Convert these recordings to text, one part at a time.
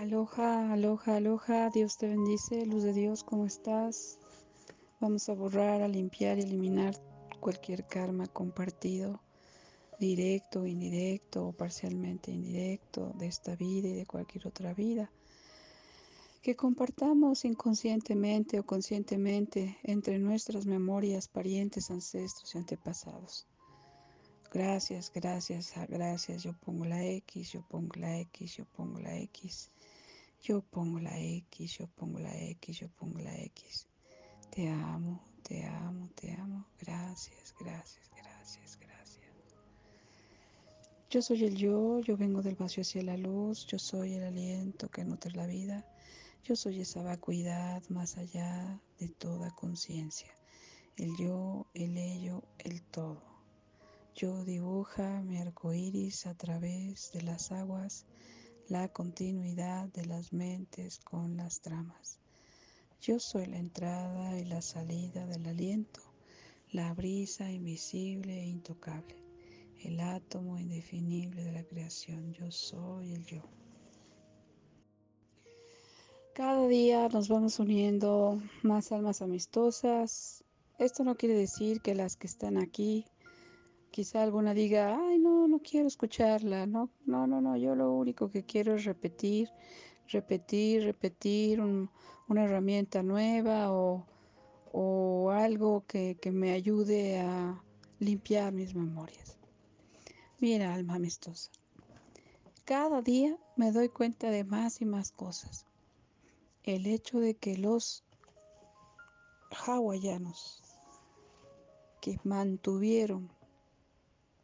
Aloha, aloha, aloha, Dios te bendice, luz de Dios, ¿cómo estás? Vamos a borrar, a limpiar y eliminar cualquier karma compartido, directo, indirecto o parcialmente indirecto de esta vida y de cualquier otra vida que compartamos inconscientemente o conscientemente entre nuestras memorias, parientes, ancestros y antepasados. Gracias, gracias, gracias. Yo pongo la X, yo pongo la X, yo pongo la X. Yo pongo la X, yo pongo la X, yo pongo la X. Te amo, te amo, te amo. Gracias, gracias, gracias, gracias. Yo soy el yo, yo vengo del vacío hacia la luz, yo soy el aliento que nutre la vida. Yo soy esa vacuidad más allá de toda conciencia. El yo, el ello, el todo. Yo dibuja mi arco iris a través de las aguas, la continuidad de las mentes con las tramas. Yo soy la entrada y la salida del aliento, la brisa invisible e intocable, el átomo indefinible de la creación. Yo soy el yo. Cada día nos vamos uniendo más almas amistosas. Esto no quiere decir que las que están aquí Quizá alguna diga, ay, no, no quiero escucharla. No, no, no, no. Yo lo único que quiero es repetir, repetir, repetir una herramienta nueva o, o algo que, que me ayude a limpiar mis memorias. Mira, alma amistosa. Cada día me doy cuenta de más y más cosas. El hecho de que los hawaianos que mantuvieron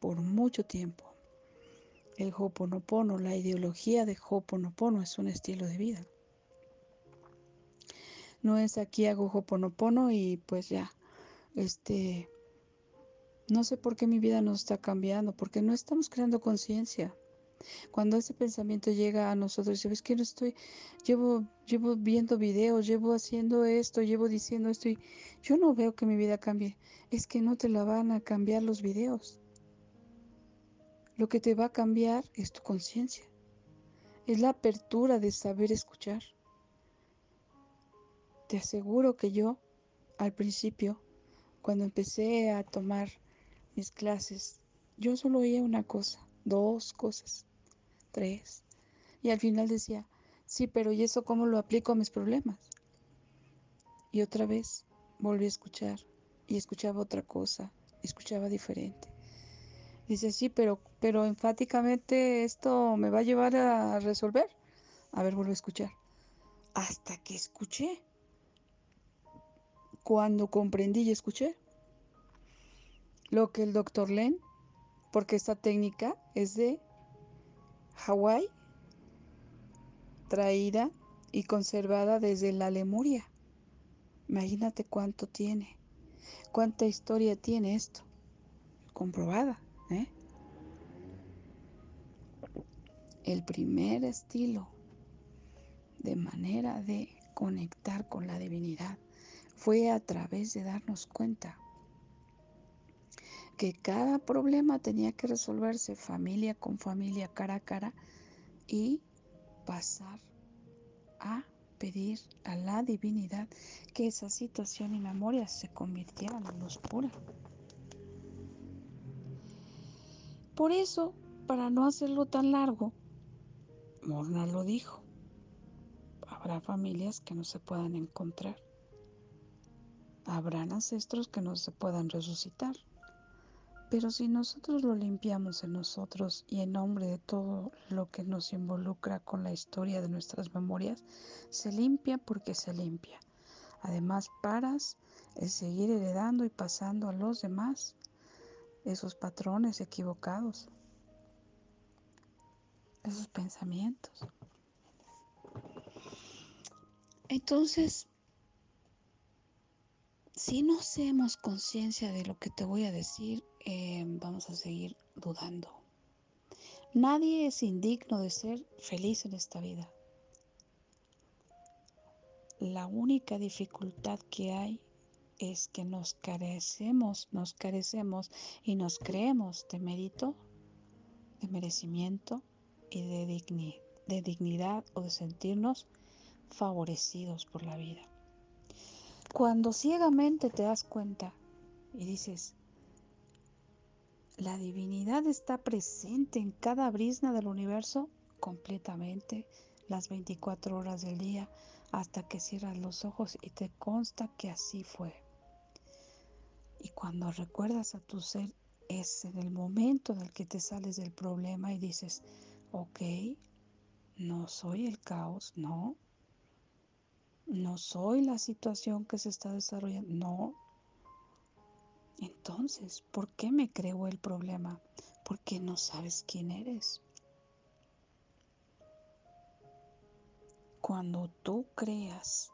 por mucho tiempo. El Hoponopono, la ideología de Hoponopono es un estilo de vida. No es aquí hago Hoponopono y pues ya, este, no sé por qué mi vida no está cambiando, porque no estamos creando conciencia. Cuando ese pensamiento llega a nosotros, ¿sabes que no estoy? Llevo, llevo viendo videos, llevo haciendo esto, llevo diciendo esto y yo no veo que mi vida cambie. Es que no te la van a cambiar los videos. Lo que te va a cambiar es tu conciencia. Es la apertura de saber escuchar. Te aseguro que yo, al principio, cuando empecé a tomar mis clases, yo solo oía una cosa, dos cosas, tres. Y al final decía, sí, pero ¿y eso cómo lo aplico a mis problemas? Y otra vez volví a escuchar y escuchaba otra cosa, escuchaba diferente. Dice, sí, pero, pero enfáticamente esto me va a llevar a resolver. A ver, vuelvo a escuchar. Hasta que escuché. Cuando comprendí y escuché. Lo que el doctor Len, porque esta técnica es de Hawái, traída y conservada desde la Lemuria. Imagínate cuánto tiene, cuánta historia tiene esto, comprobada. ¿Eh? El primer estilo de manera de conectar con la divinidad fue a través de darnos cuenta que cada problema tenía que resolverse familia con familia, cara a cara, y pasar a pedir a la divinidad que esa situación y memoria se convirtieran en luz pura. Por eso, para no hacerlo tan largo, Morna lo dijo, habrá familias que no se puedan encontrar, habrán ancestros que no se puedan resucitar, pero si nosotros lo limpiamos en nosotros y en nombre de todo lo que nos involucra con la historia de nuestras memorias, se limpia porque se limpia. Además, paras el seguir heredando y pasando a los demás esos patrones equivocados, esos pensamientos. Entonces, si no hacemos conciencia de lo que te voy a decir, eh, vamos a seguir dudando. Nadie es indigno de ser feliz en esta vida. La única dificultad que hay es que nos carecemos, nos carecemos y nos creemos de mérito, de merecimiento y de de dignidad o de sentirnos favorecidos por la vida. Cuando ciegamente te das cuenta y dices, la divinidad está presente en cada brisna del universo completamente las 24 horas del día hasta que cierras los ojos y te consta que así fue. Y cuando recuerdas a tu ser es en el momento en el que te sales del problema y dices, ok, no soy el caos, no, no soy la situación que se está desarrollando, no. Entonces, ¿por qué me creo el problema? Porque no sabes quién eres. Cuando tú creas,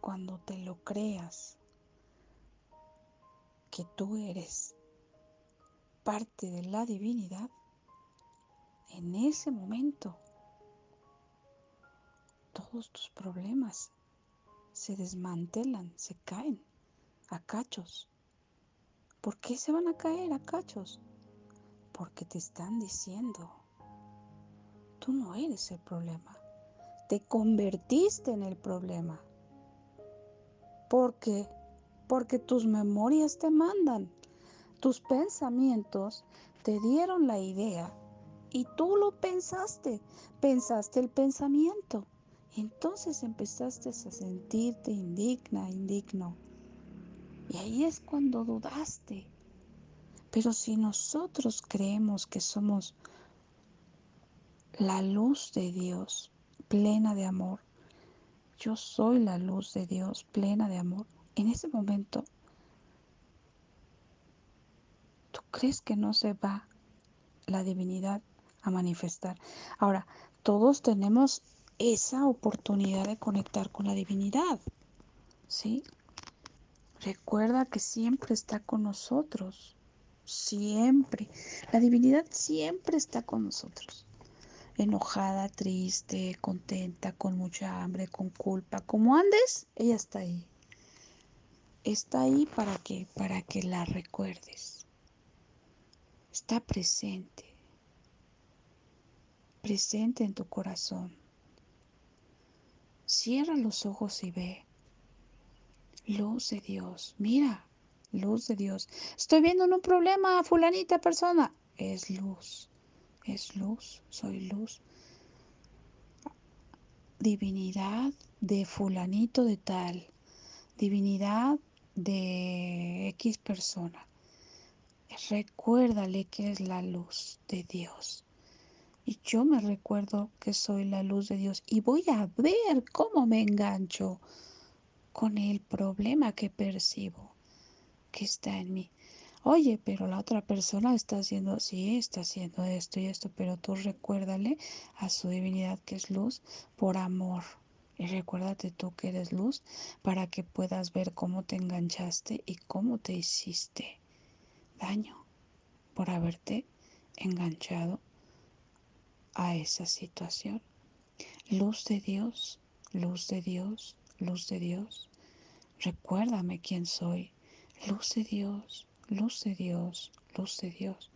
cuando te lo creas, que tú eres parte de la divinidad, en ese momento todos tus problemas se desmantelan, se caen a cachos. ¿Por qué se van a caer a cachos? Porque te están diciendo, tú no eres el problema, te convertiste en el problema. ¿Por qué? Porque tus memorias te mandan, tus pensamientos te dieron la idea y tú lo pensaste, pensaste el pensamiento entonces empezaste a sentirte indigna, indigno. Y ahí es cuando dudaste. Pero si nosotros creemos que somos la luz de Dios plena de amor, yo soy la luz de Dios plena de amor, en ese momento, ¿tú crees que no se va la divinidad a manifestar? Ahora, todos tenemos esa oportunidad de conectar con la divinidad. ¿Sí? Recuerda que siempre está con nosotros. Siempre. La divinidad siempre está con nosotros. Enojada, triste, contenta, con mucha hambre, con culpa. Como andes, ella está ahí. Está ahí para que, para que la recuerdes. Está presente. Presente en tu corazón. Cierra los ojos y ve. Luz de Dios, mira, luz de Dios. Estoy viendo un problema, fulanita persona. Es luz, es luz, soy luz. Divinidad de fulanito de tal, divinidad de X persona. Recuérdale que es la luz de Dios. Y yo me recuerdo que soy la luz de Dios y voy a ver cómo me engancho con el problema que percibo que está en mí. Oye, pero la otra persona está haciendo, sí, está haciendo esto y esto, pero tú recuérdale a su divinidad que es luz por amor. Y recuérdate tú que eres luz para que puedas ver cómo te enganchaste y cómo te hiciste daño por haberte enganchado a esa situación. Luz de Dios, luz de Dios, luz de Dios. Recuérdame quién soy. Luz de Dios, luz de Dios, luz de Dios.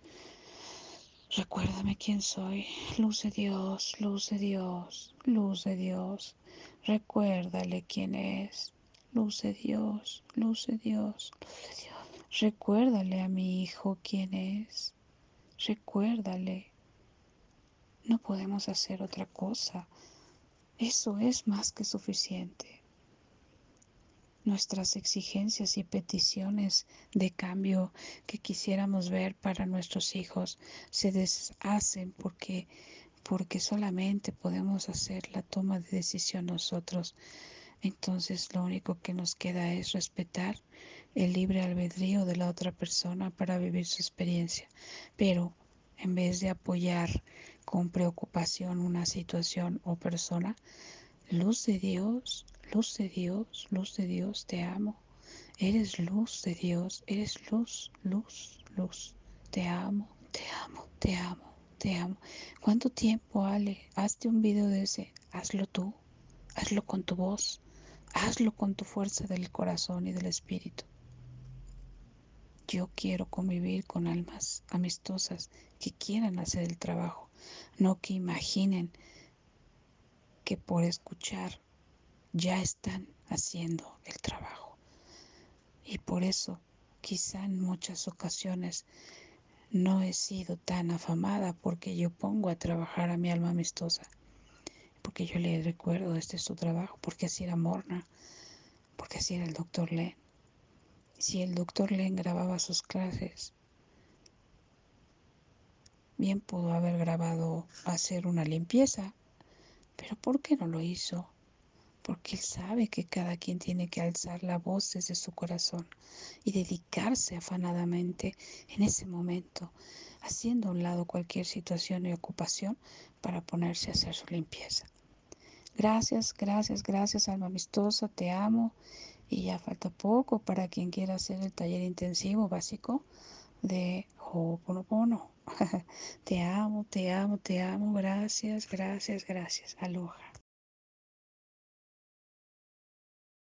Recuérdame quién soy. Luz de Dios, luz de Dios, luz de Dios. Recuérdale quién es. Luz de Dios, luz de Dios, luz de Dios. Recuérdale a mi hijo quién es. Recuérdale. No podemos hacer otra cosa. Eso es más que suficiente. Nuestras exigencias y peticiones de cambio que quisiéramos ver para nuestros hijos se deshacen porque porque solamente podemos hacer la toma de decisión nosotros. Entonces lo único que nos queda es respetar el libre albedrío de la otra persona para vivir su experiencia. Pero en vez de apoyar con preocupación una situación o persona, luz de Dios, luz de Dios, luz de Dios, te amo. Eres luz de Dios, eres luz, luz, luz. Te amo, te amo, te amo, te amo. ¿Cuánto tiempo, Ale? Hazte un video de ese. Hazlo tú, hazlo con tu voz, hazlo con tu fuerza del corazón y del espíritu. Yo quiero convivir con almas amistosas que quieran hacer el trabajo no que imaginen que por escuchar ya están haciendo el trabajo. Y por eso quizá en muchas ocasiones no he sido tan afamada porque yo pongo a trabajar a mi alma amistosa, porque yo le recuerdo, este es su trabajo, porque así era Morna, porque así era el doctor Len. Si el doctor Len grababa sus clases, bien pudo haber grabado hacer una limpieza, pero ¿por qué no lo hizo? Porque él sabe que cada quien tiene que alzar la voz desde su corazón y dedicarse afanadamente en ese momento, haciendo a un lado cualquier situación y ocupación para ponerse a hacer su limpieza. Gracias, gracias, gracias, alma amistosa, te amo. Y ya falta poco para quien quiera hacer el taller intensivo básico de Ho'oponopono. te amo, te amo, te amo. Gracias, gracias, gracias. Aloha.